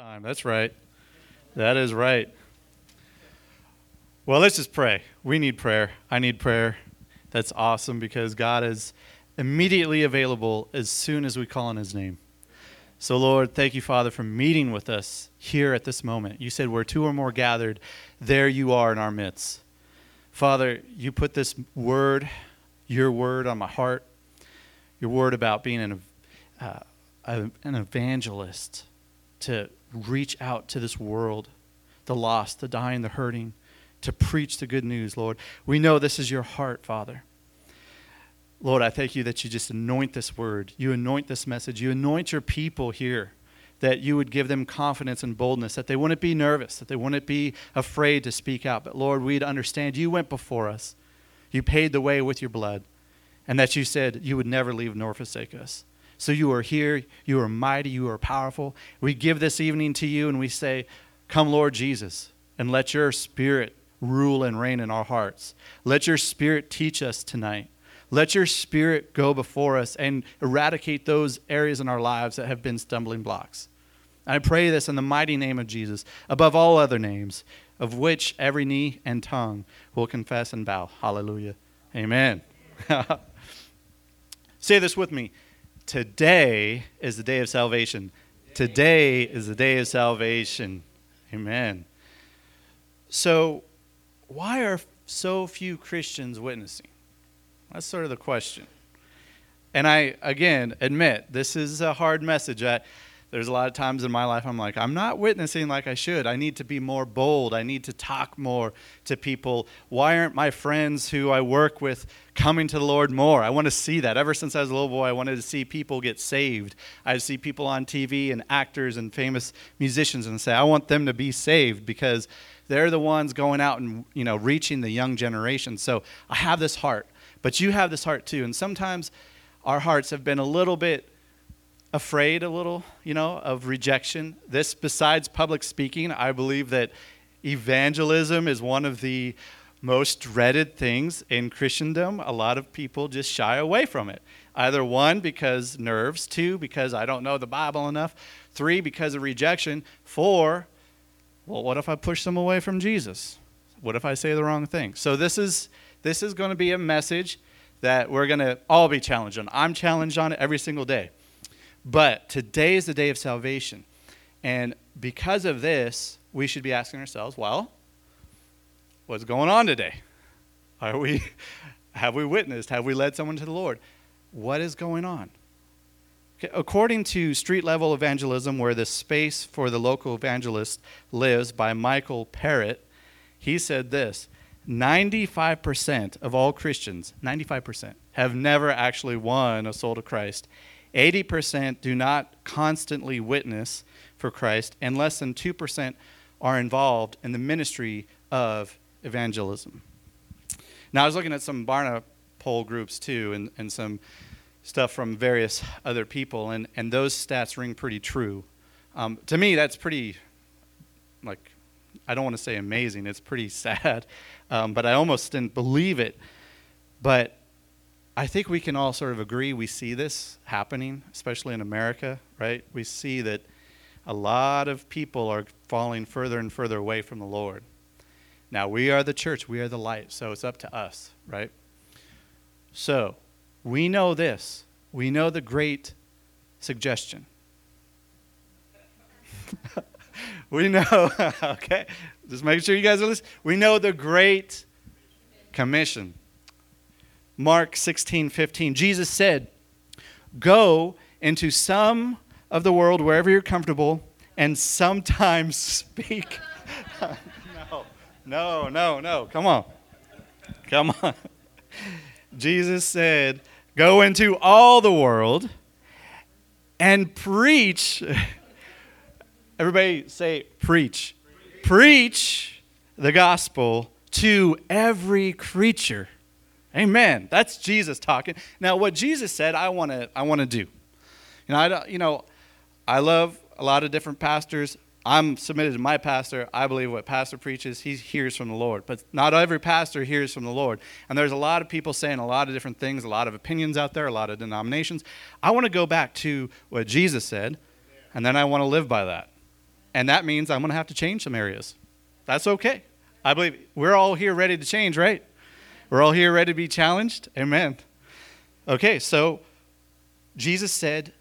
time. That's right. That is right. Well, let's just pray. We need prayer. I need prayer. That's awesome because God is immediately available as soon as we call on his name. So, Lord, thank you, Father, for meeting with us here at this moment. You said, Where two or more gathered, there you are in our midst. Father, you put this word, your word, on my heart, your word about being an, uh, an evangelist to reach out to this world, the lost, the dying, the hurting, to preach the good news, Lord. We know this is your heart, Father. Lord, I thank you that you just anoint this word. You anoint this message. You anoint your people here, that you would give them confidence and boldness, that they wouldn't be nervous, that they wouldn't be afraid to speak out. But Lord, we'd understand you went before us. You paid the way with your blood, and that you said you would never leave nor forsake us. So you are here. You are mighty. You are powerful. We give this evening to you and we say, Come, Lord Jesus, and let your spirit rule and reign in our hearts. Let your spirit teach us tonight. Let your spirit go before us and eradicate those areas in our lives that have been stumbling blocks. I pray this in the mighty name of Jesus, above all other names, of which every knee and tongue will confess and bow. Hallelujah. Amen. Say this with me. Today is the day of salvation. Today is the day of salvation. Amen. So, why are so few Christians witnessing? That's sort of the question. And I, again, admit this is a hard message. I, there's a lot of times in my life I'm like, I'm not witnessing like I should. I need to be more bold. I need to talk more to people. Why aren't my friends who I work with coming to the Lord more? I want to see that. Ever since I was a little boy, I wanted to see people get saved. I see people on TV and actors and famous musicians and say, I want them to be saved because they're the ones going out and you know reaching the young generation. So I have this heart, but you have this heart too. And sometimes our hearts have been a little bit afraid a little, you know, of rejection. This, besides public speaking, I believe that evangelism is one of the most dreaded things in Christendom. A lot of people just shy away from it. Either one, because nerves, two, because I don't know the Bible enough, three, because of rejection, four, well, what if I push them away from Jesus? What if I say the wrong thing? So this is this is going to be a message that we're going to all be challenged on. I'm challenged on it every single day. But today is the day of salvation. And because of this, we should be asking ourselves, well, what's going on today? Are we have we witnessed? Have we led someone to the Lord? What is going on? According to Street Level Evangelism, where the space for the local evangelist lives by Michael Parrott, he said this 95% of all Christians, 95%, have never actually won a soul to Christ. 80% do not constantly witness for Christ, and less than 2% are involved in the ministry of evangelism. Now, I was looking at some Barna poll groups too, and, and some stuff from various other people, and, and those stats ring pretty true. Um, to me, that's pretty, like, I don't want to say amazing, it's pretty sad, um, but I almost didn't believe it. But I think we can all sort of agree we see this happening, especially in America, right? We see that a lot of people are falling further and further away from the Lord. Now, we are the church, we are the light, so it's up to us, right? So, we know this. We know the great suggestion. we know, okay, just make sure you guys are listening. We know the great commission. Mark 16, 15. Jesus said, Go into some of the world wherever you're comfortable and sometimes speak. no, no, no, no. Come on. Come on. Jesus said, Go into all the world and preach. Everybody say, preach. Preach, preach the gospel to every creature. Amen. That's Jesus talking. Now, what Jesus said, I want to I want to do. You know, I don't, you know, I love a lot of different pastors. I'm submitted to my pastor. I believe what pastor preaches, he hears from the Lord. But not every pastor hears from the Lord. And there's a lot of people saying a lot of different things, a lot of opinions out there, a lot of denominations. I want to go back to what Jesus said, and then I want to live by that. And that means I'm going to have to change some areas. That's okay. I believe we're all here ready to change, right? We're all here ready to be challenged. Amen. Okay, so Jesus said,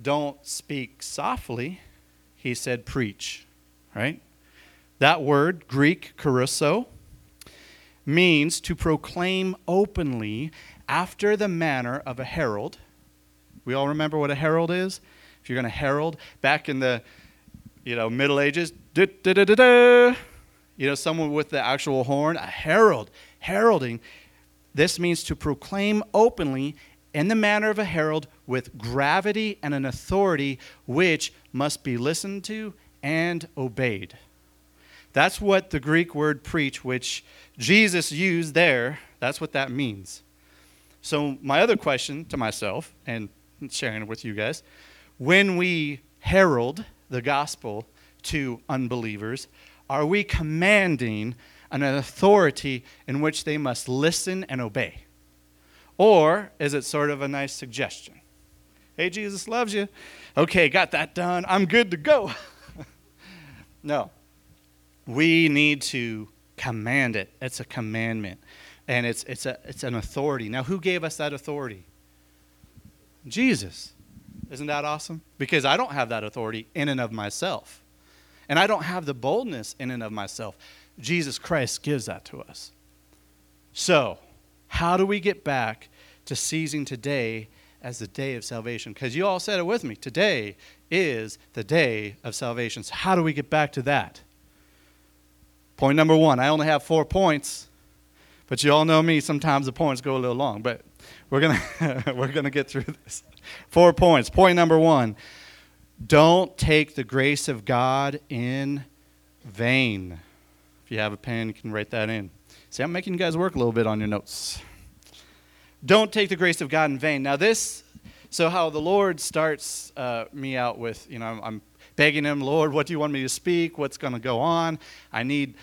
don't speak softly. He said, preach, right? That word, Greek, kerusso, means to proclaim openly after the manner of a herald. We all remember what a herald is? If you're going to herald, back in the you know, Middle Ages, you know, someone with the actual horn, a herald, heralding. This means to proclaim openly in the manner of a herald with gravity and an authority which must be listened to and obeyed. That's what the Greek word preach, which Jesus used there, that's what that means. So, my other question to myself and sharing it with you guys when we herald the gospel to unbelievers, are we commanding an authority in which they must listen and obey? Or is it sort of a nice suggestion? Hey, Jesus loves you. Okay, got that done. I'm good to go. no. We need to command it. It's a commandment. And it's, it's, a, it's an authority. Now, who gave us that authority? Jesus. Isn't that awesome? Because I don't have that authority in and of myself. And I don't have the boldness in and of myself. Jesus Christ gives that to us. So, how do we get back to seizing today as the day of salvation? Because you all said it with me. Today is the day of salvation. So, how do we get back to that? Point number one I only have four points, but you all know me. Sometimes the points go a little long, but we're going we're going to get through this. Four points. Point number one don't take the grace of God in vain. If you have a pen, you can write that in. See, I'm making you guys work a little bit on your notes. Don't take the grace of God in vain. Now, this, so how the Lord starts uh, me out with, you know, I'm, I'm begging Him, Lord, what do you want me to speak? What's going to go on? I need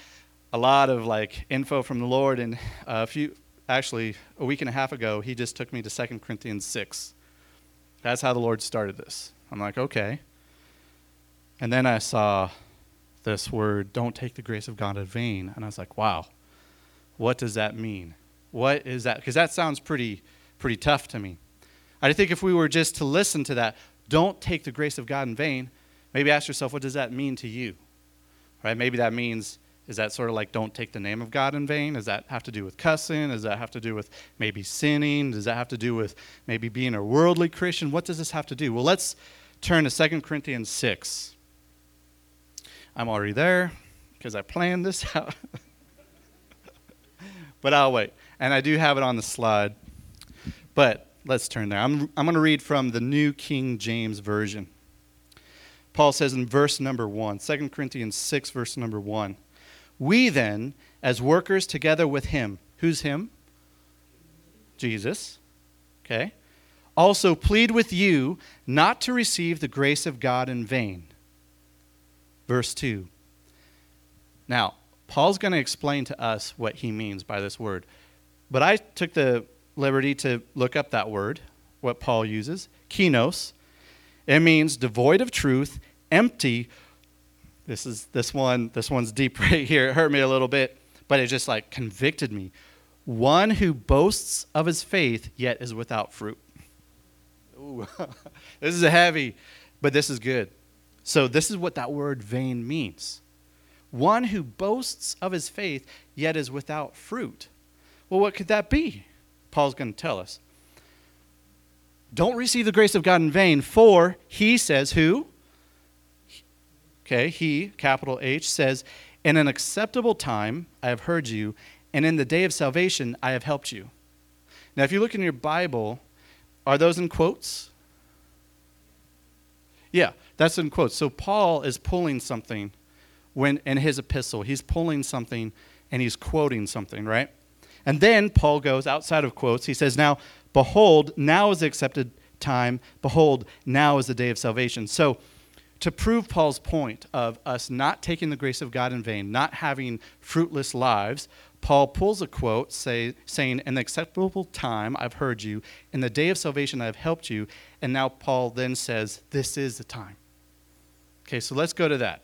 a lot of like info from the Lord. And a few, actually, a week and a half ago, He just took me to 2 Corinthians 6. That's how the Lord started this. I'm like, okay. And then I saw this word, don't take the grace of God in vain. And I was like, wow, what does that mean? What is that? Because that sounds pretty, pretty tough to me. I think if we were just to listen to that, don't take the grace of God in vain, maybe ask yourself, what does that mean to you? Right? Maybe that means is that sort of like don't take the name of God in vain? Does that have to do with cussing? Does that have to do with maybe sinning? Does that have to do with maybe being a worldly Christian? What does this have to do? Well, let's turn to 2 Corinthians 6. I'm already there because I planned this out. but I'll wait. And I do have it on the slide. But let's turn there. I'm, I'm going to read from the New King James Version. Paul says in verse number 1, 2 Corinthians 6, verse number 1. We then, as workers together with him, who's him? Jesus. Okay. Also plead with you not to receive the grace of God in vain. Verse 2. Now, Paul's going to explain to us what he means by this word. But I took the liberty to look up that word, what Paul uses. Kenos. It means devoid of truth, empty, this is this one. This one's deep right here. It hurt me a little bit, but it just like convicted me. One who boasts of his faith yet is without fruit. Ooh, this is a heavy, but this is good. So this is what that word vain means. One who boasts of his faith yet is without fruit. Well, what could that be? Paul's going to tell us. Don't receive the grace of God in vain, for he says, who? okay, he, capital H, says, In an acceptable time I have heard you, and in the day of salvation I have helped you. Now, if you look in your Bible, are those in quotes? Yeah, that's in quotes. So Paul is pulling something when in his epistle. He's pulling something and he's quoting something, right? And then Paul goes outside of quotes. He says, Now, behold, now is the accepted time. Behold, now is the day of salvation. So to prove Paul's point of us not taking the grace of God in vain, not having fruitless lives, Paul pulls a quote say, saying, In the acceptable time I've heard you, in the day of salvation I've helped you. And now Paul then says, This is the time. Okay, so let's go to that.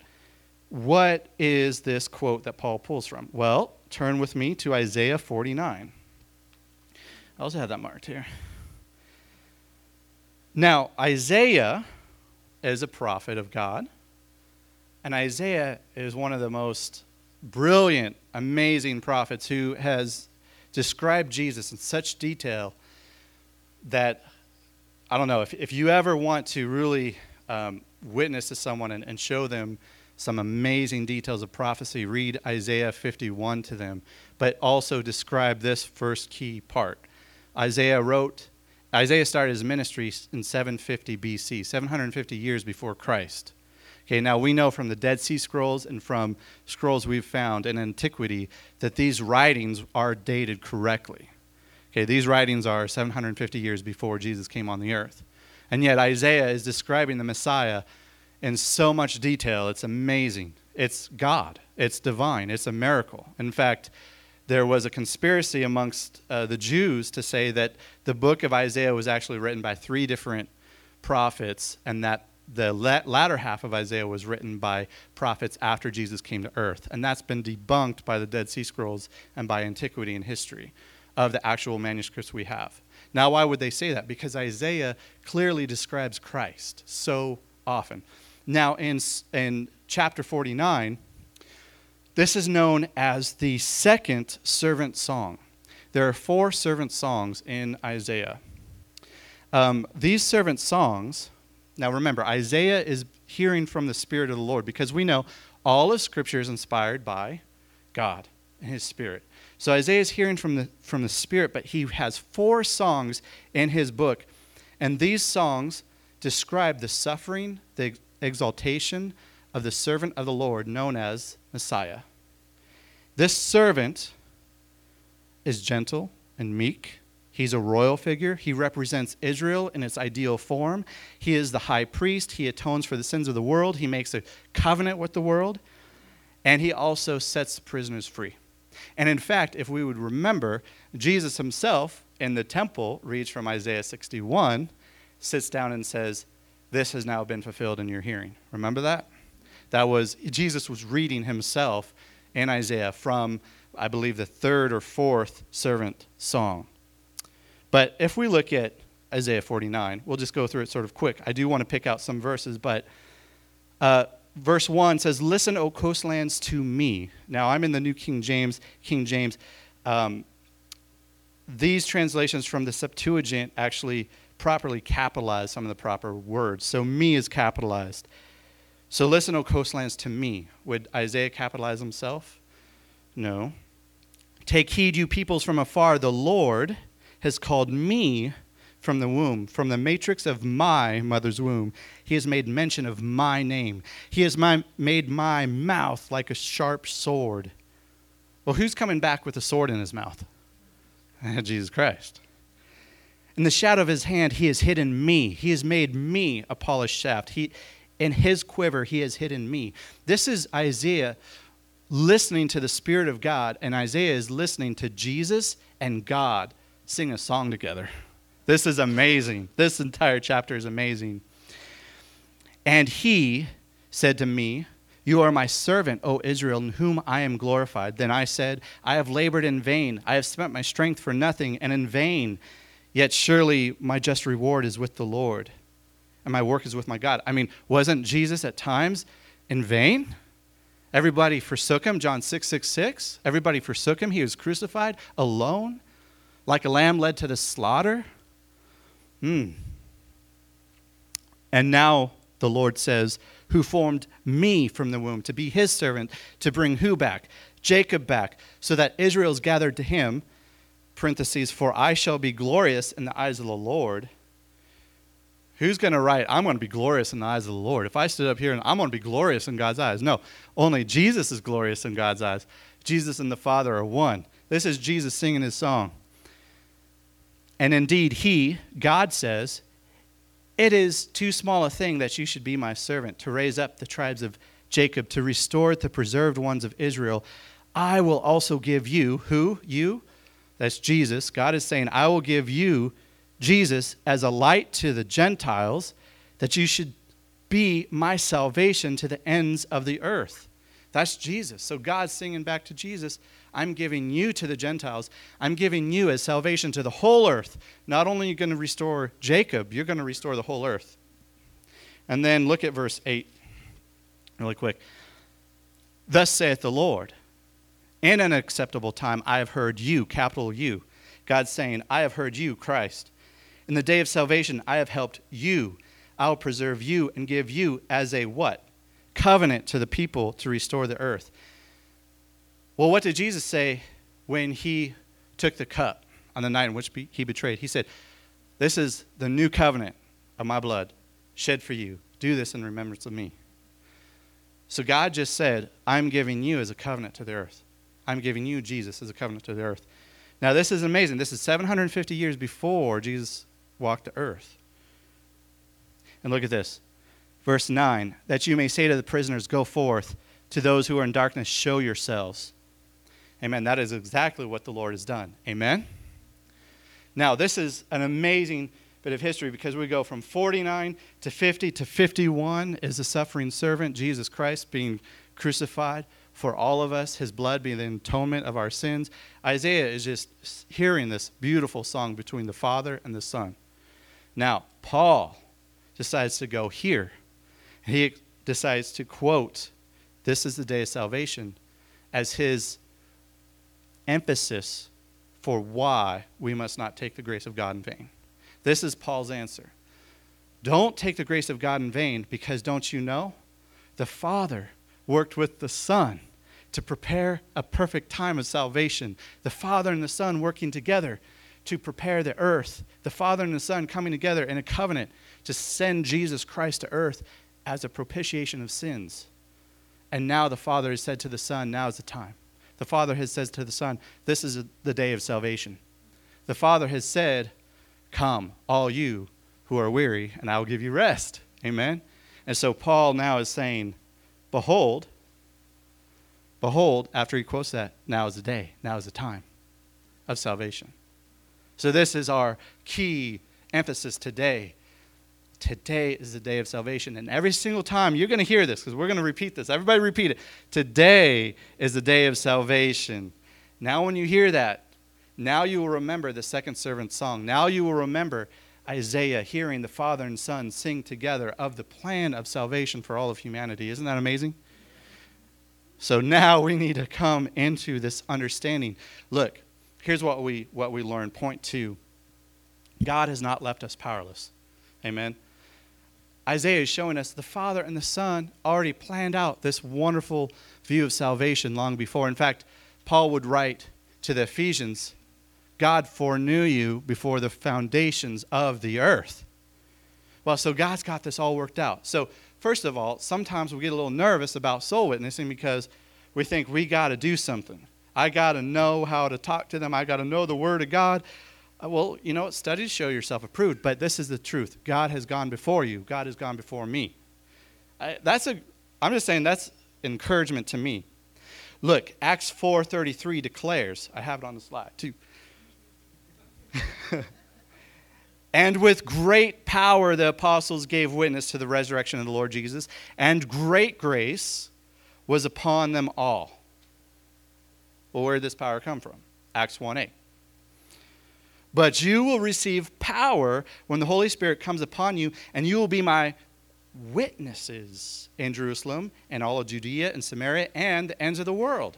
What is this quote that Paul pulls from? Well, turn with me to Isaiah 49. I also have that marked here. Now, Isaiah is a prophet of God, and Isaiah is one of the most brilliant, amazing prophets who has described Jesus in such detail that I don't know if, if you ever want to really um, witness to someone and, and show them some amazing details of prophecy, read Isaiah 51 to them, but also describe this first key part. Isaiah wrote, Isaiah started his ministry in 750 BC, 750 years before Christ. Okay, now we know from the Dead Sea Scrolls and from scrolls we've found in antiquity that these writings are dated correctly. Okay, these writings are 750 years before Jesus came on the earth. And yet Isaiah is describing the Messiah in so much detail. It's amazing. It's God, it's divine, it's a miracle. In fact, there was a conspiracy amongst uh, the Jews to say that the book of Isaiah was actually written by three different prophets and that the latter half of Isaiah was written by prophets after Jesus came to earth. And that's been debunked by the Dead Sea Scrolls and by antiquity and history of the actual manuscripts we have. Now, why would they say that? Because Isaiah clearly describes Christ so often. Now, in, in chapter 49, this is known as the second servant song. There are four servant songs in Isaiah. Um, these servant songs, now remember, Isaiah is hearing from the Spirit of the Lord because we know all of Scripture is inspired by God and His Spirit. So Isaiah is hearing from the, from the Spirit, but he has four songs in his book. And these songs describe the suffering, the exaltation of the servant of the Lord known as Messiah. This servant is gentle and meek. He's a royal figure. He represents Israel in its ideal form. He is the high priest. He atones for the sins of the world. He makes a covenant with the world. And he also sets the prisoners free. And in fact, if we would remember, Jesus himself in the temple reads from Isaiah 61, sits down and says, this has now been fulfilled in your hearing. Remember that? That was, Jesus was reading himself in Isaiah from, I believe, the third or fourth servant song. But if we look at Isaiah 49, we'll just go through it sort of quick. I do want to pick out some verses, but uh, verse 1 says, Listen, O coastlands, to me. Now, I'm in the New King James. King James. Um, these translations from the Septuagint actually properly capitalize some of the proper words. So me is capitalized. So listen, O coastlands, to me. Would Isaiah capitalize himself? No. Take heed, you peoples from afar. The Lord has called me from the womb, from the matrix of my mother's womb. He has made mention of my name. He has my, made my mouth like a sharp sword. Well, who's coming back with a sword in his mouth? Jesus Christ. In the shadow of his hand, he has hidden me. He has made me a polished shaft. He, in his quiver, he has hidden me. This is Isaiah listening to the Spirit of God, and Isaiah is listening to Jesus and God sing a song together. This is amazing. This entire chapter is amazing. And he said to me, You are my servant, O Israel, in whom I am glorified. Then I said, I have labored in vain. I have spent my strength for nothing, and in vain Yet surely my just reward is with the Lord, and my work is with my God. I mean, wasn't Jesus at times in vain? Everybody forsook him, John 6 6 6. Everybody forsook him. He was crucified alone, like a lamb led to the slaughter. Hmm. And now the Lord says, Who formed me from the womb to be his servant, to bring who back? Jacob back, so that Israel's gathered to him parentheses, for I shall be glorious in the eyes of the Lord. Who's going to write, I'm going to be glorious in the eyes of the Lord? If I stood up here and I'm going to be glorious in God's eyes. No, only Jesus is glorious in God's eyes. Jesus and the Father are one. This is Jesus singing his song. And indeed, he, God says, It is too small a thing that you should be my servant, to raise up the tribes of Jacob, to restore the preserved ones of Israel. I will also give you, who? You? That's Jesus. God is saying, I will give you Jesus as a light to the Gentiles, that you should be my salvation to the ends of the earth. That's Jesus. So God's singing back to Jesus, I'm giving you to the Gentiles. I'm giving you as salvation to the whole earth. Not only are you going to restore Jacob, you're going to restore the whole earth. And then look at verse 8 really quick. Thus saith the Lord, in an acceptable time I have heard you, capital U. God's saying, I have heard you, Christ. In the day of salvation, I have helped you. I'll preserve you and give you as a what? Covenant to the people to restore the earth. Well, what did Jesus say when he took the cup on the night in which he betrayed? He said, This is the new covenant of my blood shed for you. Do this in remembrance of me. So God just said, I'm giving you as a covenant to the earth. I'm giving you Jesus as a covenant to the earth. Now, this is amazing. This is 750 years before Jesus walked the earth. And look at this. Verse 9 that you may say to the prisoners, Go forth. To those who are in darkness, show yourselves. Amen. That is exactly what the Lord has done. Amen. Now, this is an amazing bit of history because we go from 49 to 50 to 51 is the suffering servant, Jesus Christ, being crucified for all of us, his blood being the atonement of our sins. Isaiah is just hearing this beautiful song between the Father and the Son. Now, Paul decides to go here. He decides to quote, This is the day of salvation, as his emphasis for why we must not take the grace of God in vain. This is Paul's answer. Don't take the grace of God in vain because don't you know? The Father worked with the Son to prepare a perfect time of salvation. The Father and the Son working together to prepare the earth. The Father and the Son coming together in a covenant to send Jesus Christ to earth as a propitiation of sins. And now the Father has said to the Son, Now is the time. The Father has said to the Son, This is the day of salvation. The Father has said, Come, all you who are weary, and I will give you rest. Amen. And so Paul now is saying, Behold, behold, after he quotes that, now is the day, now is the time of salvation. So this is our key emphasis today. Today is the day of salvation. And every single time you're going to hear this because we're going to repeat this. Everybody repeat it. Today is the day of salvation. Now, when you hear that, now you will remember the second servant song. Now you will remember Isaiah hearing the Father and Son sing together of the plan of salvation for all of humanity. Isn't that amazing? So now we need to come into this understanding. Look, here's what we what we learn. Point two. God has not left us powerless. Amen. Isaiah is showing us the Father and the Son already planned out this wonderful view of salvation long before. In fact, Paul would write to the Ephesians God foreknew you before the foundations of the earth. Well, so God's got this all worked out. So, first of all, sometimes we get a little nervous about soul witnessing because we think we got to do something. I got to know how to talk to them. I got to know the Word of God. Uh, well, you know? Studies show yourself approved, but this is the truth. God has gone before you. God has gone before me. I, that's a. I'm just saying that's encouragement to me. Look, Acts 4:33 declares. I have it on the slide too. and with great power, the apostles gave witness to the resurrection of the Lord Jesus, and great grace was upon them all. Well, where did this power come from? Acts 1 8. But you will receive power when the Holy Spirit comes upon you, and you will be my witnesses in Jerusalem and all of Judea and Samaria and the ends of the world.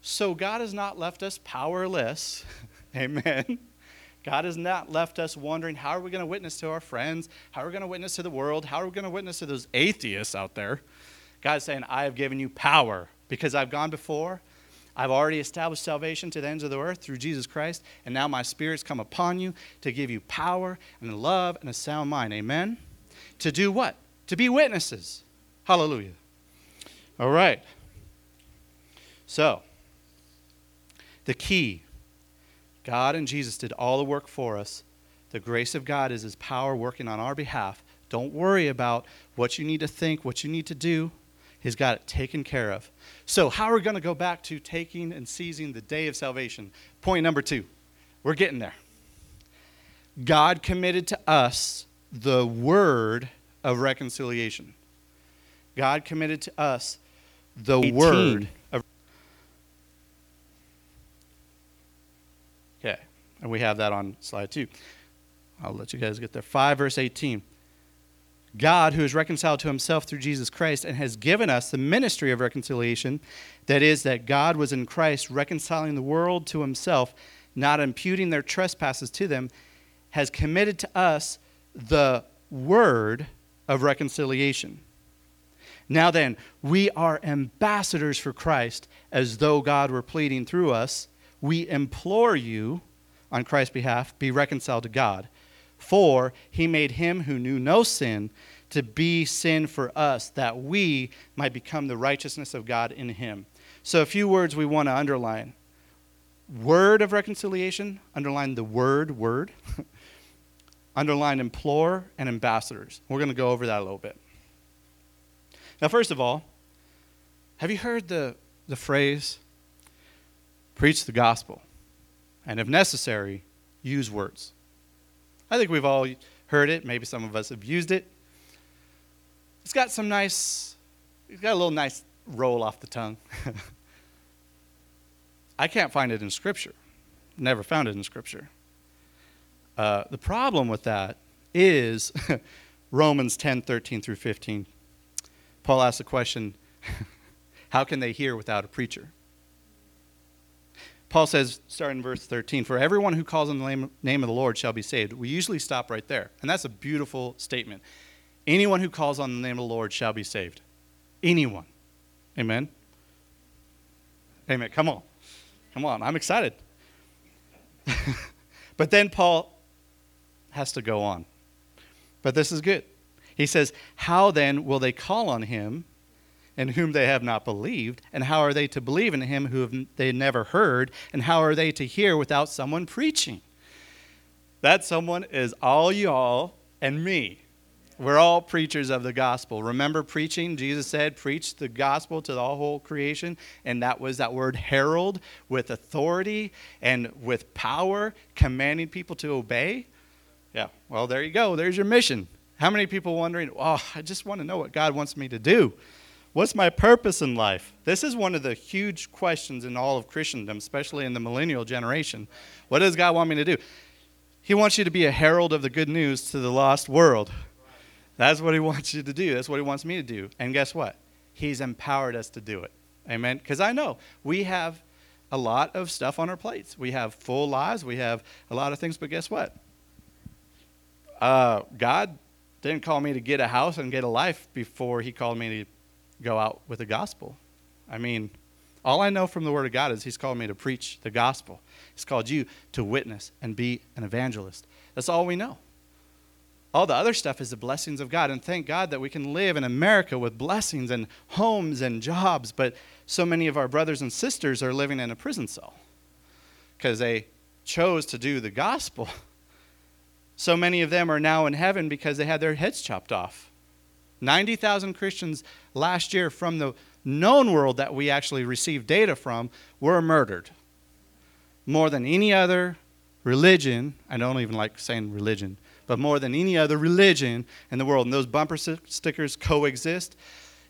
So God has not left us powerless. Amen. God has not left us wondering how are we going to witness to our friends? How are we going to witness to the world? How are we going to witness to those atheists out there? God's saying, I have given you power because I've gone before. I've already established salvation to the ends of the earth through Jesus Christ, and now my spirit's come upon you to give you power and love and a sound mind. Amen? To do what? To be witnesses. Hallelujah. All right. So, the key God and Jesus did all the work for us. The grace of God is His power working on our behalf. Don't worry about what you need to think, what you need to do. He's got it taken care of. So, how are we going to go back to taking and seizing the day of salvation? Point number two. We're getting there. God committed to us the word of reconciliation. God committed to us the 18. word of Okay. And we have that on slide 2. I'll let you guys get there. 5 verse 18. God, who is reconciled to himself through Jesus Christ and has given us the ministry of reconciliation, that is, that God was in Christ reconciling the world to himself, not imputing their trespasses to them, has committed to us the word of reconciliation. Now then, we are ambassadors for Christ, as though God were pleading through us. We implore you, on Christ's behalf, be reconciled to God. For he made him who knew no sin to be sin for us, that we might become the righteousness of God in him. So, a few words we want to underline word of reconciliation, underline the word, word, underline implore, and ambassadors. We're going to go over that a little bit. Now, first of all, have you heard the, the phrase, preach the gospel, and if necessary, use words? I think we've all heard it. Maybe some of us have used it. It's got some nice, it's got a little nice roll off the tongue. I can't find it in Scripture. Never found it in Scripture. Uh, the problem with that is Romans 10 13 through 15. Paul asks the question how can they hear without a preacher? Paul says, starting in verse 13, For everyone who calls on the name, name of the Lord shall be saved. We usually stop right there. And that's a beautiful statement. Anyone who calls on the name of the Lord shall be saved. Anyone. Amen? Amen. Come on. Come on. I'm excited. but then Paul has to go on. But this is good. He says, How then will they call on him in whom they have not believed? And how are they to believe in him who they never heard? And how are they to hear without someone preaching? That someone is all y'all and me. We're all preachers of the gospel. Remember preaching? Jesus said, Preach the gospel to the whole creation. And that was that word herald with authority and with power, commanding people to obey. Yeah, well, there you go. There's your mission. How many people wondering, oh, I just want to know what God wants me to do? What's my purpose in life? This is one of the huge questions in all of Christendom, especially in the millennial generation. What does God want me to do? He wants you to be a herald of the good news to the lost world. That's what He wants you to do. That's what He wants me to do. And guess what? He's empowered us to do it. Amen? Because I know we have a lot of stuff on our plates. We have full lives, we have a lot of things, but guess what? Uh, God didn't call me to get a house and get a life before he called me to go out with the gospel. I mean, all I know from the word of God is he's called me to preach the gospel. He's called you to witness and be an evangelist. That's all we know. All the other stuff is the blessings of God. And thank God that we can live in America with blessings and homes and jobs. But so many of our brothers and sisters are living in a prison cell because they chose to do the gospel. So many of them are now in heaven because they had their heads chopped off. 90,000 Christians last year from the known world that we actually received data from were murdered. More than any other religion, I don't even like saying religion, but more than any other religion in the world. And those bumper stickers coexist.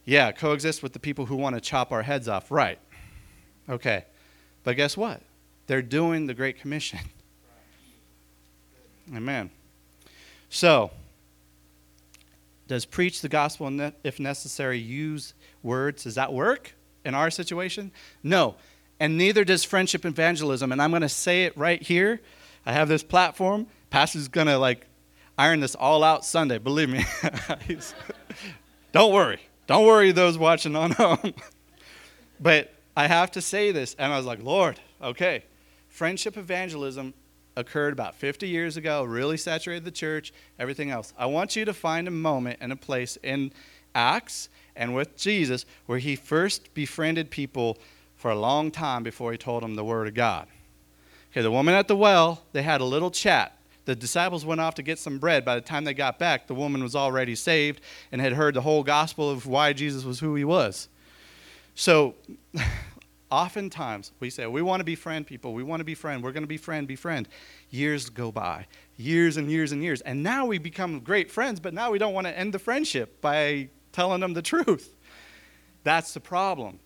Yeah, coexist with the people who want to chop our heads off. Right. Okay. But guess what? They're doing the Great Commission. Amen. So, does preach the gospel if necessary, use words? Does that work in our situation? No. And neither does friendship evangelism. And I'm going to say it right here. I have this platform. Pastor's going to like iron this all out Sunday. Believe me. Don't worry. Don't worry, those watching on home. but I have to say this. And I was like, Lord, okay. Friendship evangelism occurred about 50 years ago, really saturated the church, everything else. I want you to find a moment and a place in Acts and with Jesus where he first befriended people for a long time before he told them the word of God. Okay, the woman at the well, they had a little chat. The disciples went off to get some bread. By the time they got back, the woman was already saved and had heard the whole gospel of why Jesus was who he was. So, oftentimes we say we want to befriend people we want to befriend we're going to befriend befriend years go by years and years and years. And now we become great friends, but now we don't want to end the friendship by telling them the truth. That's the problem.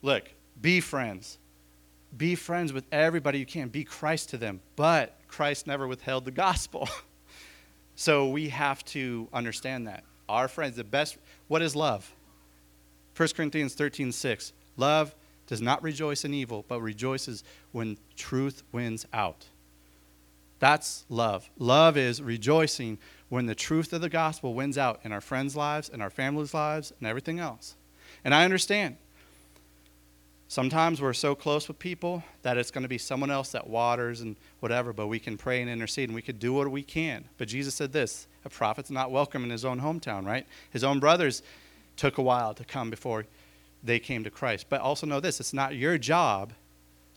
Look, be friends. Be friends with everybody you can. Be Christ to them. But Christ never withheld the gospel. so we have to understand that. Our friends, the best, what is love? 1 Corinthians 13 6. Love does not rejoice in evil, but rejoices when truth wins out. That's love. Love is rejoicing when the truth of the gospel wins out in our friends' lives, in our families' lives, and everything else. And I understand. Sometimes we're so close with people that it's going to be someone else that waters and whatever, but we can pray and intercede and we can do what we can. But Jesus said this a prophet's not welcome in his own hometown, right? His own brothers took a while to come before they came to Christ. But also know this it's not your job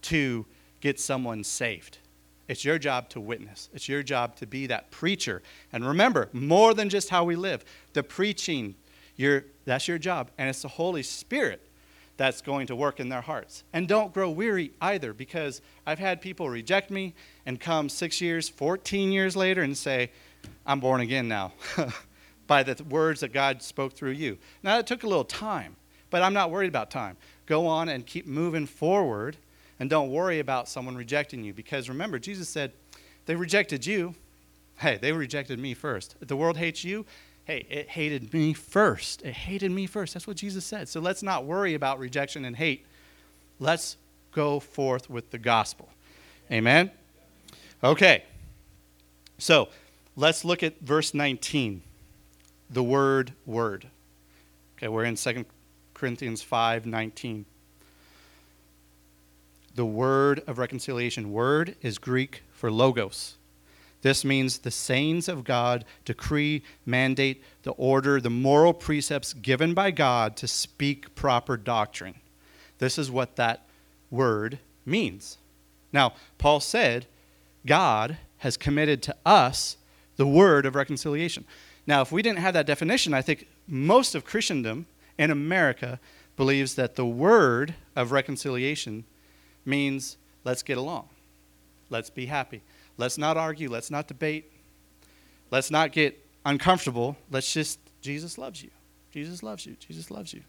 to get someone saved. It's your job to witness. It's your job to be that preacher. And remember, more than just how we live, the preaching, your, that's your job. And it's the Holy Spirit that's going to work in their hearts. And don't grow weary either, because I've had people reject me and come six years, 14 years later and say, I'm born again now by the words that God spoke through you. Now, it took a little time, but I'm not worried about time. Go on and keep moving forward and don't worry about someone rejecting you, because remember, Jesus said, They rejected you. Hey, they rejected me first. The world hates you, hey, it hated me first. It hated me first. That's what Jesus said. So let's not worry about rejection and hate. Let's go forth with the gospel. Amen? Okay. So let's look at verse 19. The word, word. Okay, we're in 2 Corinthians 5 19. The word of reconciliation. Word is Greek for logos. This means the sayings of God decree, mandate, the order, the moral precepts given by God to speak proper doctrine. This is what that word means. Now, Paul said, God has committed to us the word of reconciliation. Now, if we didn't have that definition, I think most of Christendom in America believes that the word of reconciliation means let's get along, let's be happy. Let's not argue. Let's not debate. Let's not get uncomfortable. Let's just, Jesus loves you. Jesus loves you. Jesus loves you.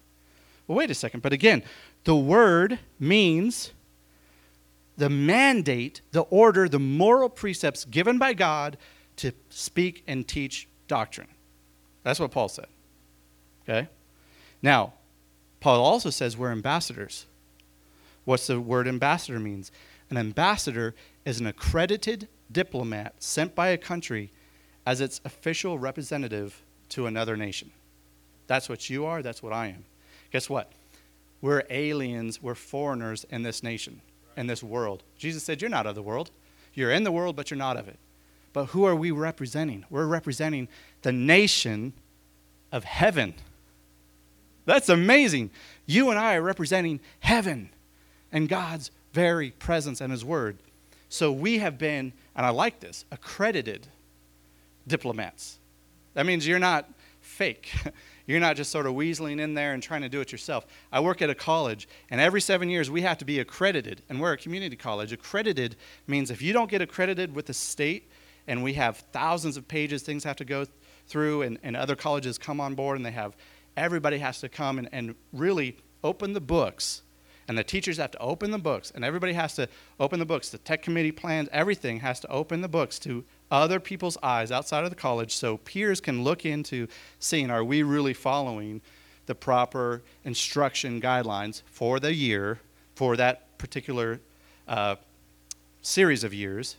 Well, wait a second. But again, the word means the mandate, the order, the moral precepts given by God to speak and teach doctrine. That's what Paul said. Okay? Now, Paul also says we're ambassadors. What's the word ambassador means? An ambassador is an accredited diplomat sent by a country as its official representative to another nation. That's what you are, that's what I am. Guess what? We're aliens, we're foreigners in this nation, in this world. Jesus said, You're not of the world. You're in the world, but you're not of it. But who are we representing? We're representing the nation of heaven. That's amazing. You and I are representing heaven and God's very presence and His Word. So we have been, and I like this, accredited diplomats. That means you're not fake. You're not just sort of weaseling in there and trying to do it yourself. I work at a college, and every seven years we have to be accredited, and we're a community college. Accredited means if you don't get accredited with the state, and we have thousands of pages, things have to go through, and, and other colleges come on board, and they have everybody has to come and, and really open the books and the teachers have to open the books, and everybody has to open the books. The tech committee plans, everything has to open the books to other people's eyes outside of the college so peers can look into seeing are we really following the proper instruction guidelines for the year, for that particular uh, series of years,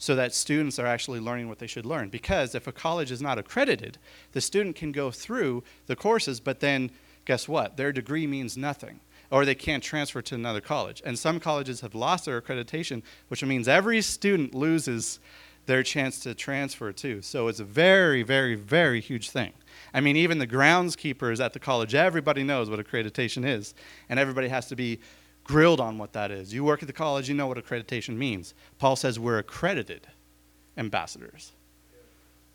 so that students are actually learning what they should learn. Because if a college is not accredited, the student can go through the courses, but then guess what? Their degree means nothing or they can't transfer to another college. And some colleges have lost their accreditation, which means every student loses their chance to transfer too. So it's a very, very, very huge thing. I mean, even the groundskeepers at the college, everybody knows what accreditation is, and everybody has to be grilled on what that is. You work at the college, you know what accreditation means. Paul says we're accredited ambassadors.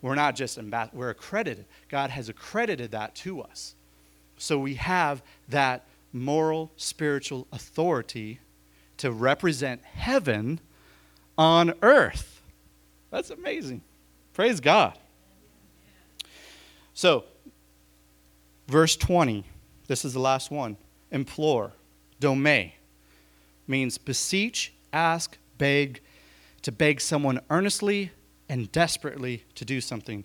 We're not just ambassadors, we're accredited. God has accredited that to us. So we have that moral, spiritual authority to represent heaven on earth. That's amazing. Praise God. So, verse 20, this is the last one. Implore, dome, means beseech, ask, beg, to beg someone earnestly and desperately to do something.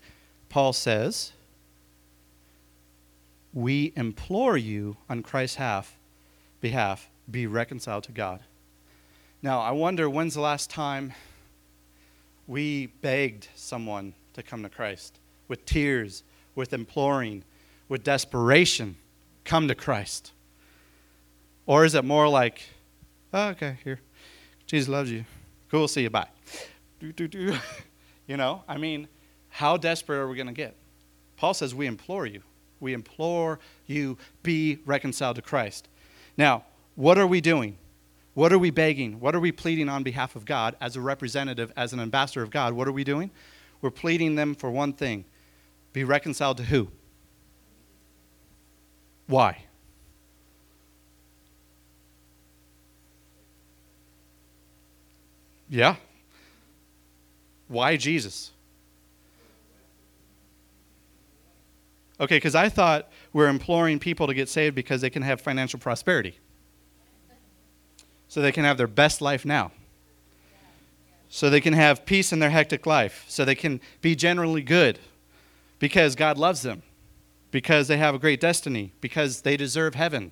Paul says, We implore you on Christ's half, behalf, be reconciled to God. Now, I wonder when's the last time we begged someone to come to Christ with tears, with imploring, with desperation, come to Christ? Or is it more like, oh, okay, here, Jesus loves you. Cool, see you, bye. Do, do, do. You know, I mean, how desperate are we going to get? Paul says, We implore you. We implore you, be reconciled to Christ. Now, what are we doing? What are we begging? What are we pleading on behalf of God as a representative, as an ambassador of God? What are we doing? We're pleading them for one thing be reconciled to who? Why? Yeah, why Jesus? Okay, because I thought we're imploring people to get saved because they can have financial prosperity. So they can have their best life now. So they can have peace in their hectic life. So they can be generally good because God loves them. Because they have a great destiny. Because they deserve heaven.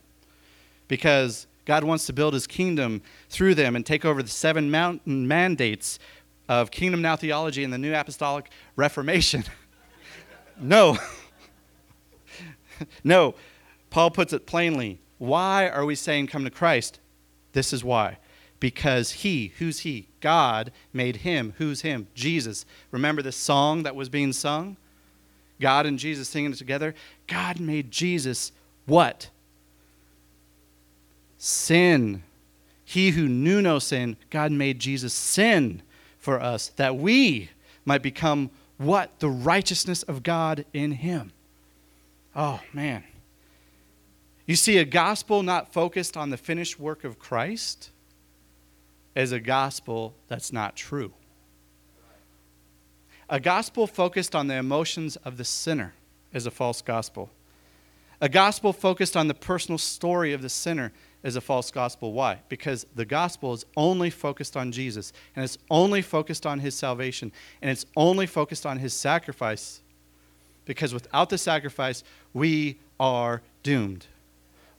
Because God wants to build his kingdom through them and take over the seven mountain mandates of Kingdom Now theology and the New Apostolic Reformation. no. no. Paul puts it plainly. Why are we saying come to Christ? This is why. Because he, who's he? God made him. Who's him? Jesus. Remember the song that was being sung? God and Jesus singing it together? God made Jesus what? Sin. He who knew no sin, God made Jesus sin for us that we might become what? The righteousness of God in him. Oh, man. You see, a gospel not focused on the finished work of Christ is a gospel that's not true. A gospel focused on the emotions of the sinner is a false gospel. A gospel focused on the personal story of the sinner is a false gospel. Why? Because the gospel is only focused on Jesus, and it's only focused on his salvation, and it's only focused on his sacrifice. Because without the sacrifice, we are doomed.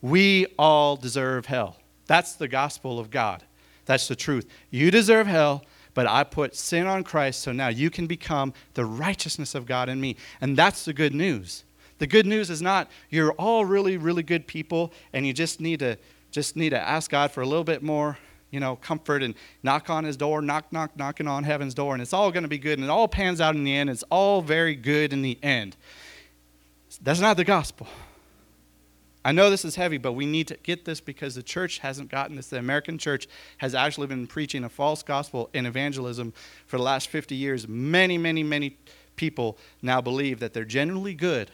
We all deserve hell. That's the gospel of God. That's the truth. You deserve hell, but I put sin on Christ, so now you can become the righteousness of God in me. And that's the good news. The good news is not you're all really, really good people, and you just need to just need to ask God for a little bit more, you know, comfort and knock on his door, knock, knock, knocking on heaven's door, and it's all going to be good, and it all pans out in the end. It's all very good in the end. That's not the gospel. I know this is heavy, but we need to get this because the church hasn't gotten this. The American church has actually been preaching a false gospel in evangelism for the last 50 years. Many, many, many people now believe that they're genuinely good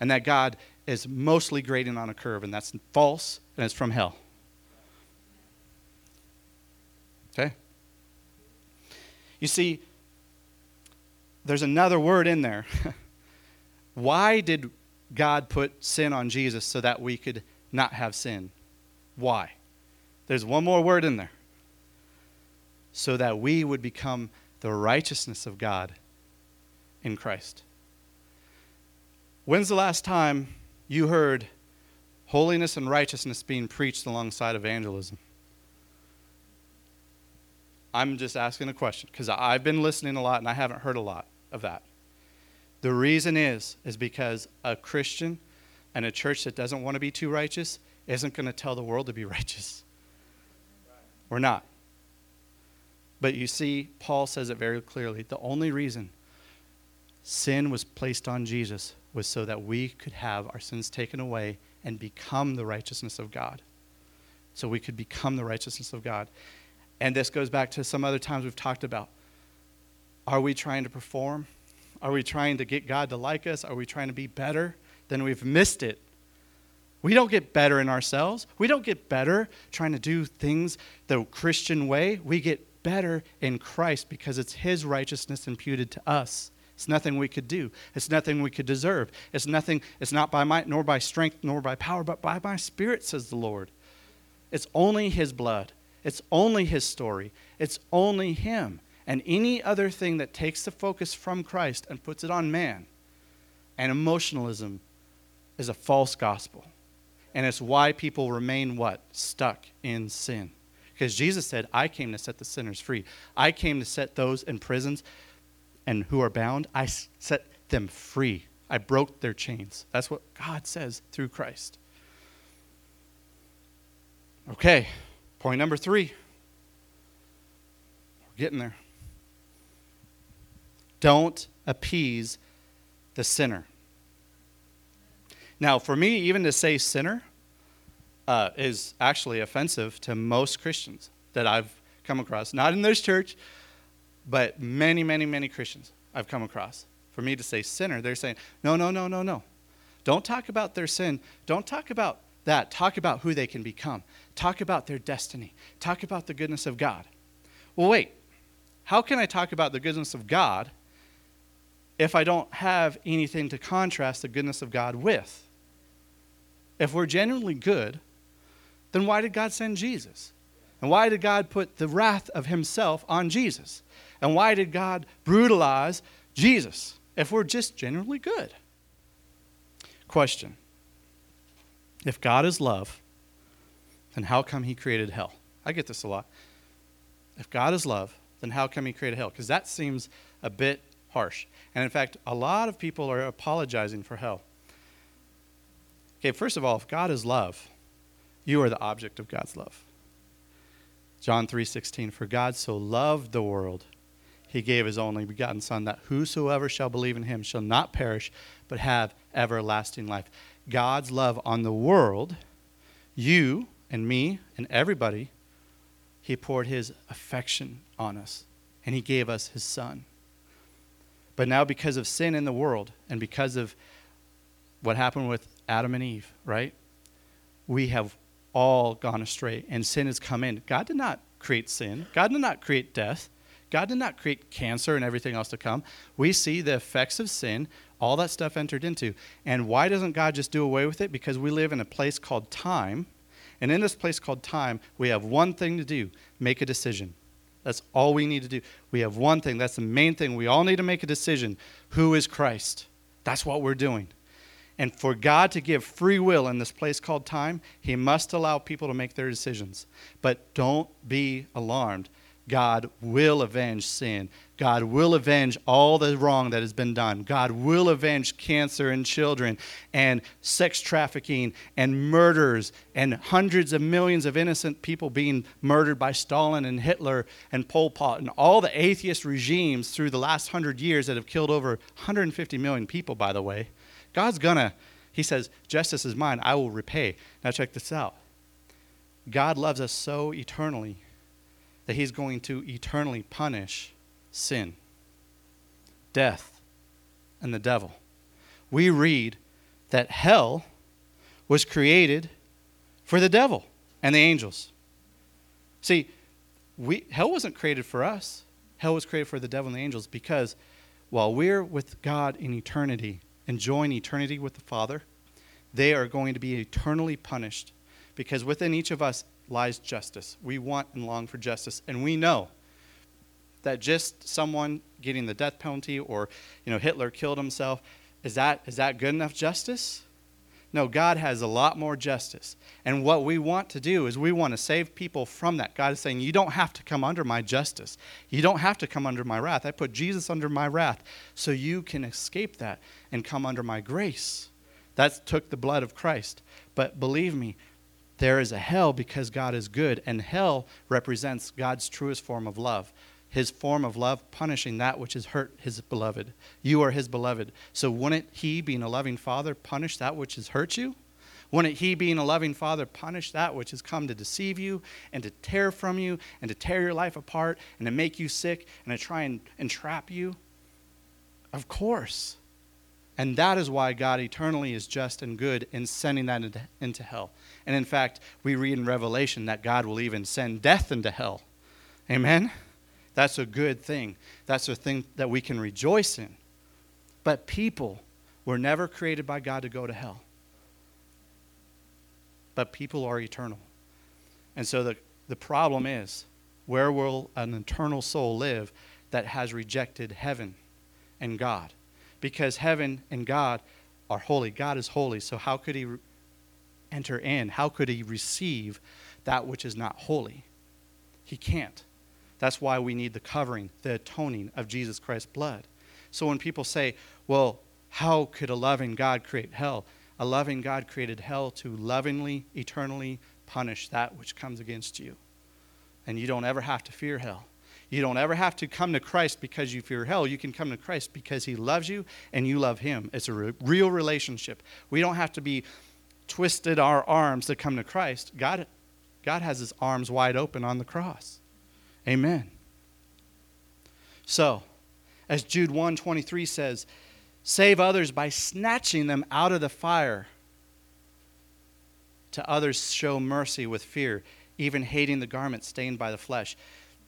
and that God is mostly grading on a curve, and that's false and it's from hell. Okay? You see, there's another word in there. Why did God put sin on Jesus so that we could not have sin? Why? There's one more word in there. So that we would become the righteousness of God in Christ. When's the last time you heard holiness and righteousness being preached alongside evangelism? I'm just asking a question because I've been listening a lot and I haven't heard a lot of that. The reason is is because a Christian and a church that doesn't want to be too righteous isn't going to tell the world to be righteous. We're not. But you see, Paul says it very clearly. The only reason sin was placed on Jesus was so that we could have our sins taken away and become the righteousness of God. So we could become the righteousness of God. And this goes back to some other times we've talked about. Are we trying to perform? Are we trying to get God to like us? Are we trying to be better? Then we've missed it. We don't get better in ourselves. We don't get better trying to do things the Christian way. We get better in Christ because it's his righteousness imputed to us. It's nothing we could do. It's nothing we could deserve. It's nothing, it's not by might nor by strength nor by power, but by my spirit, says the Lord. It's only his blood. It's only his story. It's only him. And any other thing that takes the focus from Christ and puts it on man and emotionalism is a false gospel. And it's why people remain what? Stuck in sin. Because Jesus said, I came to set the sinners free. I came to set those in prisons and who are bound, I set them free. I broke their chains. That's what God says through Christ. Okay, point number three. We're getting there. Don't appease the sinner. Now, for me, even to say sinner uh, is actually offensive to most Christians that I've come across. Not in this church, but many, many, many Christians I've come across. For me to say sinner, they're saying, no, no, no, no, no. Don't talk about their sin. Don't talk about that. Talk about who they can become. Talk about their destiny. Talk about the goodness of God. Well, wait. How can I talk about the goodness of God if I don't have anything to contrast the goodness of God with? If we're genuinely good, then why did God send Jesus? And why did God put the wrath of himself on Jesus? And why did God brutalize Jesus if we're just generally good? Question If God is love, then how come he created hell? I get this a lot. If God is love, then how come he created hell? Because that seems a bit harsh. And in fact, a lot of people are apologizing for hell. Okay, first of all, if God is love, you are the object of God's love. John 3:16 For God so loved the world he gave his only begotten son that whosoever shall believe in him shall not perish but have everlasting life. God's love on the world, you and me and everybody, he poured his affection on us and he gave us his son. But now because of sin in the world and because of what happened with Adam and Eve, right? We have all gone astray and sin has come in. God did not create sin, God did not create death. God did not create cancer and everything else to come. We see the effects of sin, all that stuff entered into. And why doesn't God just do away with it? Because we live in a place called time. And in this place called time, we have one thing to do make a decision. That's all we need to do. We have one thing. That's the main thing. We all need to make a decision. Who is Christ? That's what we're doing. And for God to give free will in this place called time, He must allow people to make their decisions. But don't be alarmed. God will avenge sin. God will avenge all the wrong that has been done. God will avenge cancer in children and sex trafficking and murders and hundreds of millions of innocent people being murdered by Stalin and Hitler and Pol Pot and all the atheist regimes through the last hundred years that have killed over 150 million people, by the way. God's gonna, he says, justice is mine, I will repay. Now, check this out. God loves us so eternally that he's going to eternally punish sin, death, and the devil. We read that hell was created for the devil and the angels. See, we, hell wasn't created for us. Hell was created for the devil and the angels because while we're with God in eternity, enjoying eternity with the Father, they are going to be eternally punished because within each of us lies justice. We want and long for justice, and we know that just someone getting the death penalty or you know Hitler killed himself is that is that good enough justice? No, God has a lot more justice. And what we want to do is we want to save people from that. God is saying, You don't have to come under my justice. You don't have to come under my wrath. I put Jesus under my wrath so you can escape that and come under my grace. That took the blood of Christ. But believe me, there is a hell because God is good, and hell represents God's truest form of love. His form of love punishing that which has hurt his beloved. You are his beloved. So, wouldn't he, being a loving father, punish that which has hurt you? Wouldn't he, being a loving father, punish that which has come to deceive you and to tear from you and to tear your life apart and to make you sick and to try and entrap you? Of course. And that is why God eternally is just and good in sending that into, hell. And in fact, we read in Revelation that God will even send death into hell. Amen? That's a good thing. That's a thing that we can rejoice in. But people were never created by God to go to hell. But people are eternal. And so the, the problem is where will an eternal soul live that has rejected heaven and God? Because heaven and God are holy. God is holy. So how could he enter in? How could he receive that which is not holy? He can't. That's why we need the covering, the atoning of Jesus Christ's blood. So when people say, well, how could a loving God create hell? A loving God created hell to lovingly, eternally punish that which comes against you. And you don't ever have to fear hell. You don't ever have to come to Christ because you fear hell. You can come to Christ because He loves you and you love Him. It's a re- real relationship. We don't have to be twisted our arms to come to Christ. God, God has His arms wide open on the cross. Amen. So, as Jude 123 says, save others by snatching them out of the fire. To others, show mercy with fear, even hating the garment stained by the flesh.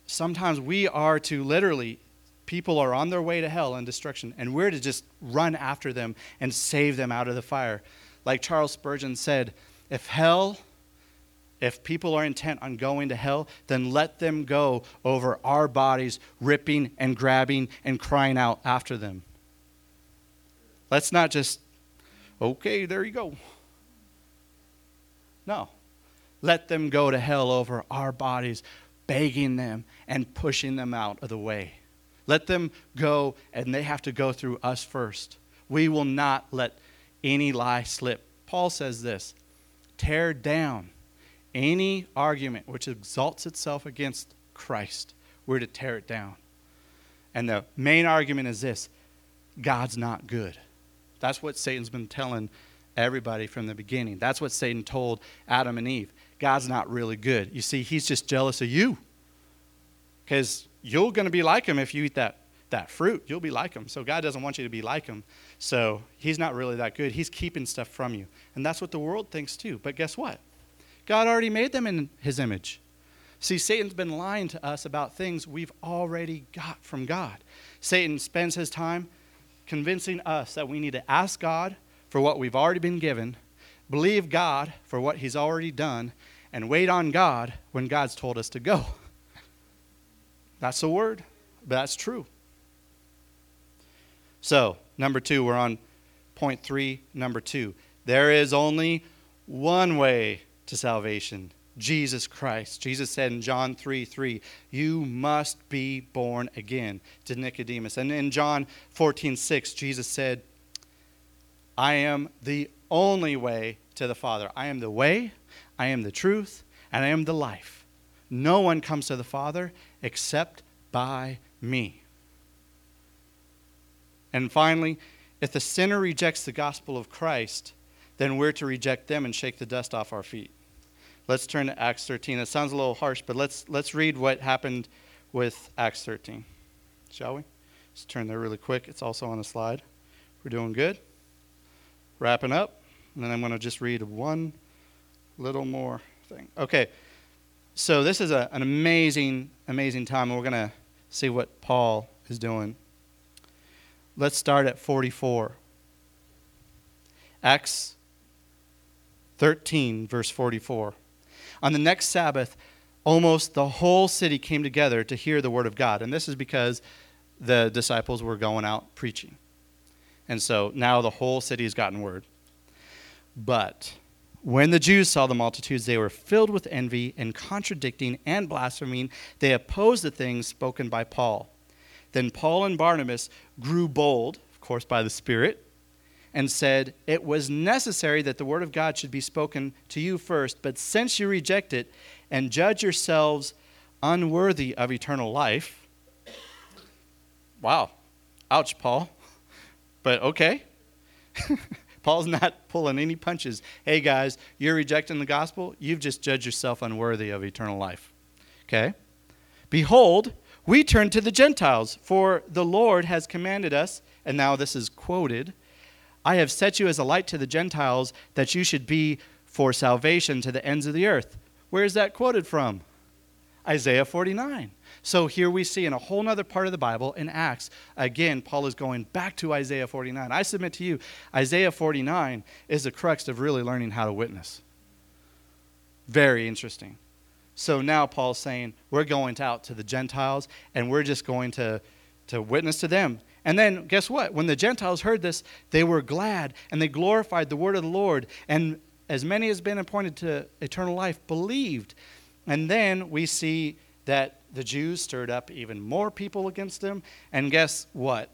Sometimes we are to literally, people are on their way to hell and destruction, and we're to just run after them and save them out of the fire. Like Charles Spurgeon said, if hell if people are intent on going to hell, then let them go over our bodies, ripping and grabbing and crying out after them. Let's not just, okay, there you go. No. Let them go to hell over our bodies, begging them and pushing them out of the way. Let them go, and they have to go through us first. We will not let any lie slip. Paul says this tear down any argument which exalts itself against Christ, we're to tear it down. And the main argument is this God's not good. That's what Satan's been telling everybody from the beginning. That's what Satan told Adam and Eve. God's not really good. You see, he's just jealous of you. Because you're going to be like him if you eat that, that fruit. You'll be like him. So God doesn't want you to be like him. So he's not really that good. He's keeping stuff from you. And that's what the world thinks too. But guess what? God already made them in his image. See, Satan's been lying to us about things we've already got from God. Satan spends his time convincing us that we need to ask God for what we've already been given, believe God for what he's already done, and wait on God when God's told us to go. That's a word, but that's true. So, number two, we're on point three, number two. There is only one way to salvation Jesus Christ. Jesus said in John 3 3, You must be born again to Nicodemus. And in John 14 6, Jesus said, I am the only way to the Father. I am the way, I am the truth, and I am the life. No one comes to the Father except by me. And finally, if the sinner rejects the gospel of Christ, then we're to reject them and shake the dust off our feet. Let's turn to Acts 13. It sounds a little harsh, but let's, let's read what happened with Acts 13. Shall we? Let's turn there really quick. It's also on the slide. We're doing good. Wrapping up. And then I'm going to just read one little more thing. Okay. So this is a, an amazing, amazing time, and we're going to see what Paul is doing. Let's start at 44. Acts 13, verse 44. On the next Sabbath, almost the whole city came together to hear the word of God. And this is because the disciples were going out preaching. And so now the whole city has gotten word. But when the Jews saw the multitudes, they were filled with envy and contradicting and blaspheming. They opposed the things spoken by Paul. Then Paul and Barnabas grew bold, of course, by the Spirit and said, It was necessary that the word of God should be spoken to you first, but since you reject it and judge yourselves unworthy of eternal life. Wow. Ouch, Paul. But okay. Paul's not pulling any punches. Hey, guys, you're rejecting the gospel. You've just judged yourself unworthy of eternal life. Okay? Behold, we turn to the Gentiles, for the Lord has commanded us, and now this is quoted I have set you as a light to the Gentiles that you should be for salvation to the ends of the earth. Where is that quoted from? Isaiah 49. So here we see in a whole other part of the Bible in Acts, again, Paul is going back to Isaiah 49. I submit to you, Isaiah 49 is the crux of really learning how to witness. Very interesting. So now Paul's saying, we're going out to the Gentiles and we're just going to, to witness to them. And then guess what? When the Gentiles heard this, they were glad and they glorified the word of the Lord. And as many as been appointed to eternal life believed. And then we see that the Jews stirred up even more people against them. And guess what?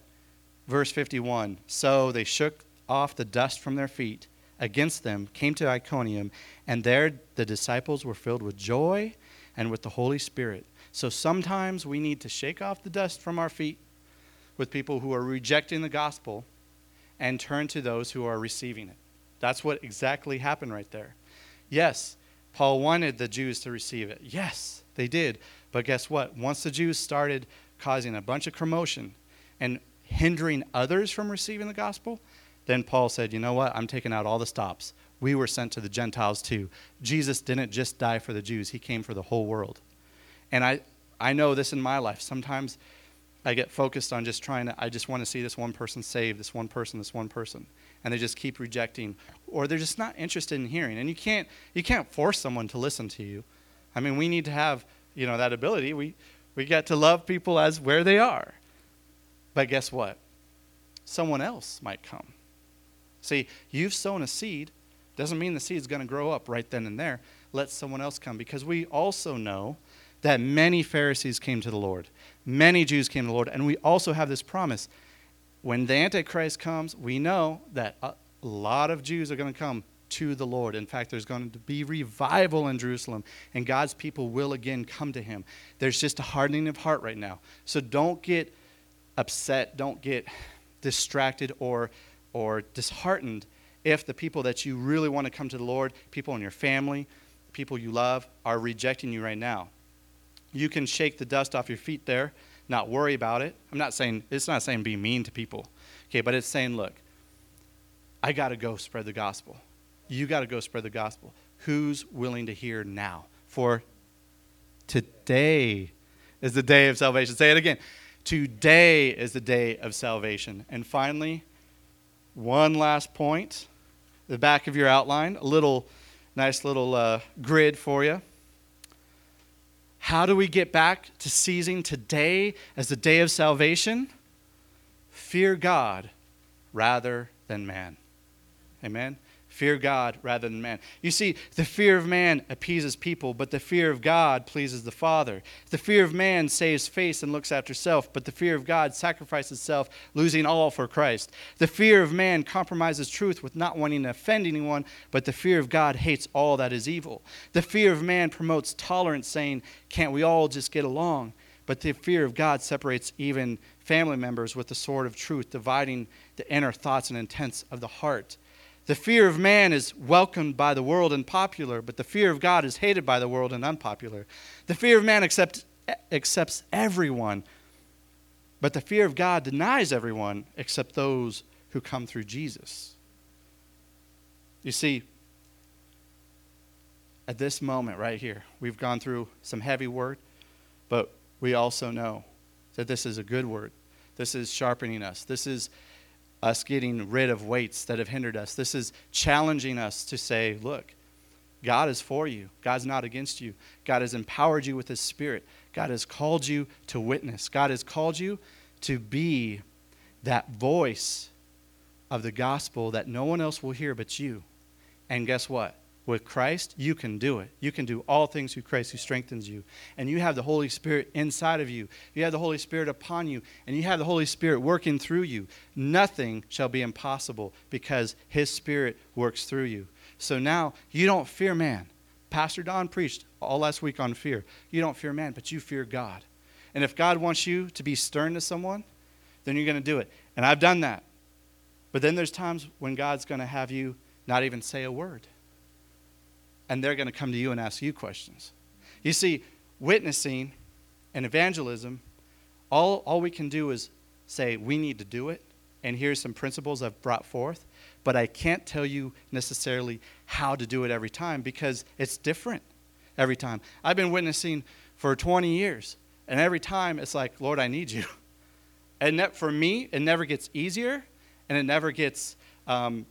Verse 51 So they shook off the dust from their feet against them, came to Iconium, and there the disciples were filled with joy and with the Holy Spirit. So sometimes we need to shake off the dust from our feet with people who are rejecting the gospel and turn to those who are receiving it. That's what exactly happened right there. Yes, Paul wanted the Jews to receive it. Yes, they did. But guess what? Once the Jews started causing a bunch of commotion and hindering others from receiving the gospel, then Paul said, You know what? I'm taking out all the stops. We were sent to the Gentiles too. Jesus didn't just die for the Jews, he came for the whole world. And I, I know this in my life. Sometimes I get focused on just trying to, I just want to see this one person saved, this one person, this one person. And they just keep rejecting, or they're just not interested in hearing. And you can't, you can't force someone to listen to you. I mean, we need to have, you know, that ability. We, we get to love people as where they are. But guess what? Someone else might come. See, you've sown a seed. Doesn't mean the seed's going to grow up right then and there. Let someone else come. Because we also know that many Pharisees came to the Lord. Many Jews came to the Lord. And we also have this promise. When the Antichrist comes, we know that a lot of Jews are going to come to the Lord. In fact, there's going to be revival in Jerusalem, and God's people will again come to Him. There's just a hardening of heart right now. So don't get upset, don't get distracted or or disheartened if the people that you really want to come to the Lord, people in your family, people you love, are rejecting you right now. You can shake the dust off your feet there, not worry about it. I'm not saying, it's not saying be mean to people, okay, but it's saying, look, I got to go spread the gospel. You got to go spread the gospel. Who's willing to hear now? For today is the day of salvation. Say it again. Today is the day of salvation. And finally, one last point, the back of your outline, a little nice little uh, grid for you. How do we get back to seizing today as the day of salvation? Fear God rather than man. Amen. Fear God rather than man. You see, the fear of man appeases people, but the fear of God pleases the Father. The fear of man saves face and looks after self, but the fear of God sacrifices self, losing all for Christ. The fear of man compromises truth with not wanting to offend anyone, but the fear of God hates all that is evil. The fear of man promotes tolerance, saying, Can't we all just get along? But the fear of God separates even family members with the sword of truth, dividing the inner thoughts and intents of the heart. The fear of man is welcomed by the world and popular, but the fear of God is hated by the world and unpopular. The fear of man accept, accepts everyone, but the fear of God denies everyone except those who come through Jesus. You see, at this moment right here, we've gone through some heavy word, but we also know that this is a good word. This is sharpening us. This is us getting rid of weights that have hindered us. This is challenging us to say, look, God is for you. God's not against you. God has empowered you with His Spirit. God has called you to witness. God has called you to be that voice of the gospel that no one else will hear but you. And guess what? With Christ, you can do it. You can do all things through Christ who strengthens you. And you have the Holy Spirit inside of you. You have the Holy Spirit upon you, and you have the Holy Spirit working through you. Nothing shall be impossible because His Spirit works through you. So now you don't fear man. Pastor Don preached all last week on fear. You don't fear man, but you fear God. And if God wants you to be stern to someone, then you're going to do it. And I've done that. But then there's times when God's going to have you not even say a word and they're going to come to you and ask you questions. You see, witnessing and evangelism, all, all we can do is say, we need to do it, and here's some principles I've brought forth, but I can't tell you necessarily how to do it every time because it's different every time. I've been witnessing for 20 years. And every time it's like, Lord, I need you. And that, for me, it never gets easier and it never gets um,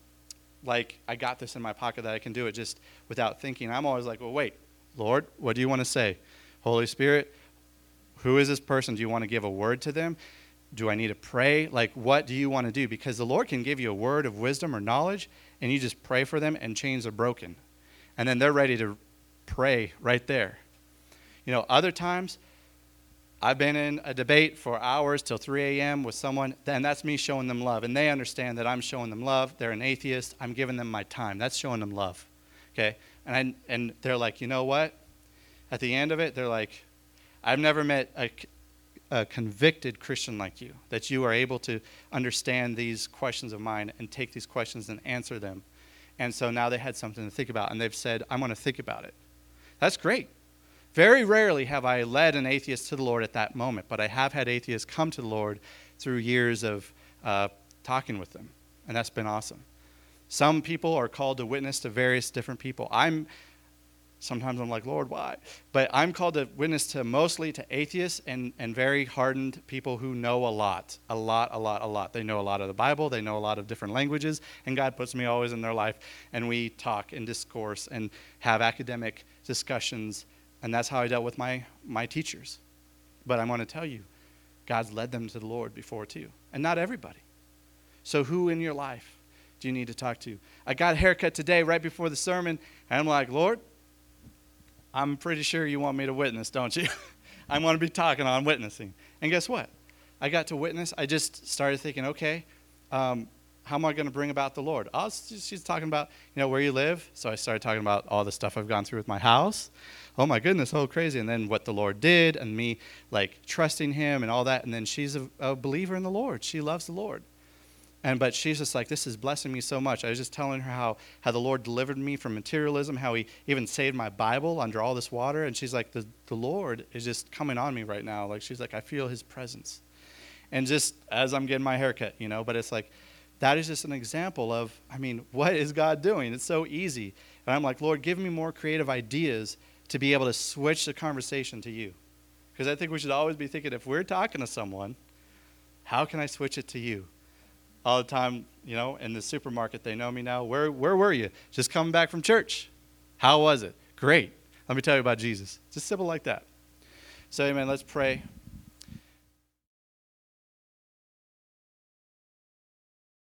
like, I got this in my pocket that I can do it just without thinking. I'm always like, well, wait, Lord, what do you want to say? Holy Spirit, who is this person? Do you want to give a word to them? Do I need to pray? Like, what do you want to do? Because the Lord can give you a word of wisdom or knowledge, and you just pray for them, and chains are broken. And then they're ready to pray right there. You know, other times, I've been in a debate for hours till 3 a.m. with someone, and that's me showing them love. And they understand that I'm showing them love. They're an atheist. I'm giving them my time. That's showing them love. Okay? And, I, and they're like, you know what? At the end of it, they're like, I've never met a, a convicted Christian like you, that you are able to understand these questions of mine and take these questions and answer them. And so now they had something to think about, and they've said, I'm going to think about it. That's great. Very rarely have I led an atheist to the Lord at that moment, but I have had atheists come to the Lord through years of uh, talking with them, and that's been awesome. Some people are called to witness to various different people. I'm sometimes I'm like, Lord, why? But I'm called to witness to mostly to atheists and, and very hardened people who know a lot, a lot, a lot, a lot. They know a lot of the Bible, they know a lot of different languages, and God puts me always in their life, and we talk and discourse and have academic discussions and that's how I dealt with my, my teachers. But I want to tell you, God's led them to the Lord before too. And not everybody. So, who in your life do you need to talk to? I got a haircut today right before the sermon, and I'm like, Lord, I'm pretty sure you want me to witness, don't you? I want to be talking on witnessing. And guess what? I got to witness. I just started thinking, okay, um, how am I going to bring about the Lord? Oh, she's talking about, you know, where you live. So I started talking about all the stuff I've gone through with my house. Oh my goodness, oh crazy. And then what the Lord did and me like trusting him and all that. And then she's a, a believer in the Lord. She loves the Lord. And but she's just like, this is blessing me so much. I was just telling her how, how the Lord delivered me from materialism, how he even saved my Bible under all this water. And she's like, the, the Lord is just coming on me right now. Like she's like, I feel his presence. And just as I'm getting my haircut, you know, but it's like that is just an example of, I mean, what is God doing? It's so easy. And I'm like, Lord, give me more creative ideas to be able to switch the conversation to you. Because I think we should always be thinking if we're talking to someone, how can I switch it to you? All the time, you know, in the supermarket, they know me now. Where, where were you? Just coming back from church. How was it? Great. Let me tell you about Jesus. Just simple like that. So, amen. Let's pray.